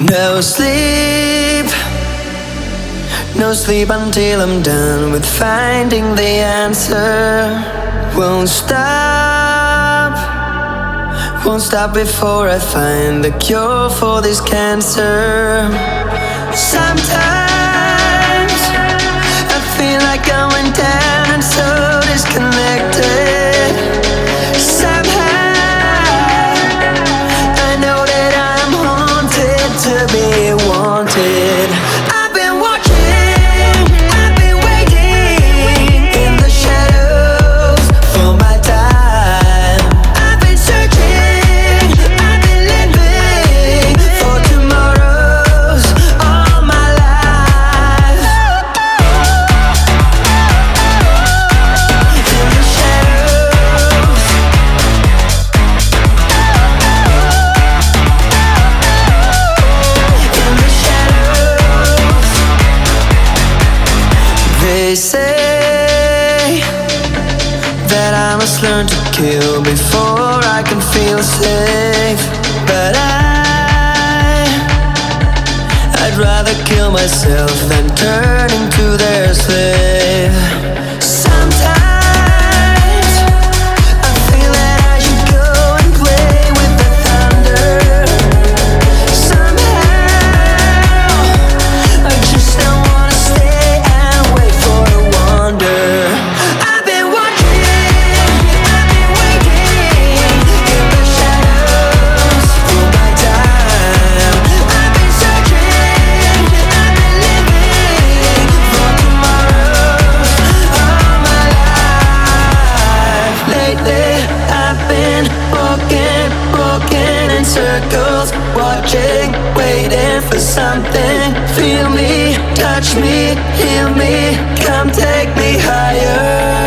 No sleep, no sleep until I'm done with finding the answer. Won't stop, won't stop before I find the cure for this cancer. So They say that I must learn to kill before I can feel safe. But I, I'd rather kill myself than turn into their slave. circles, watching, waiting for something. Feel me, touch me, heal me, come take me higher.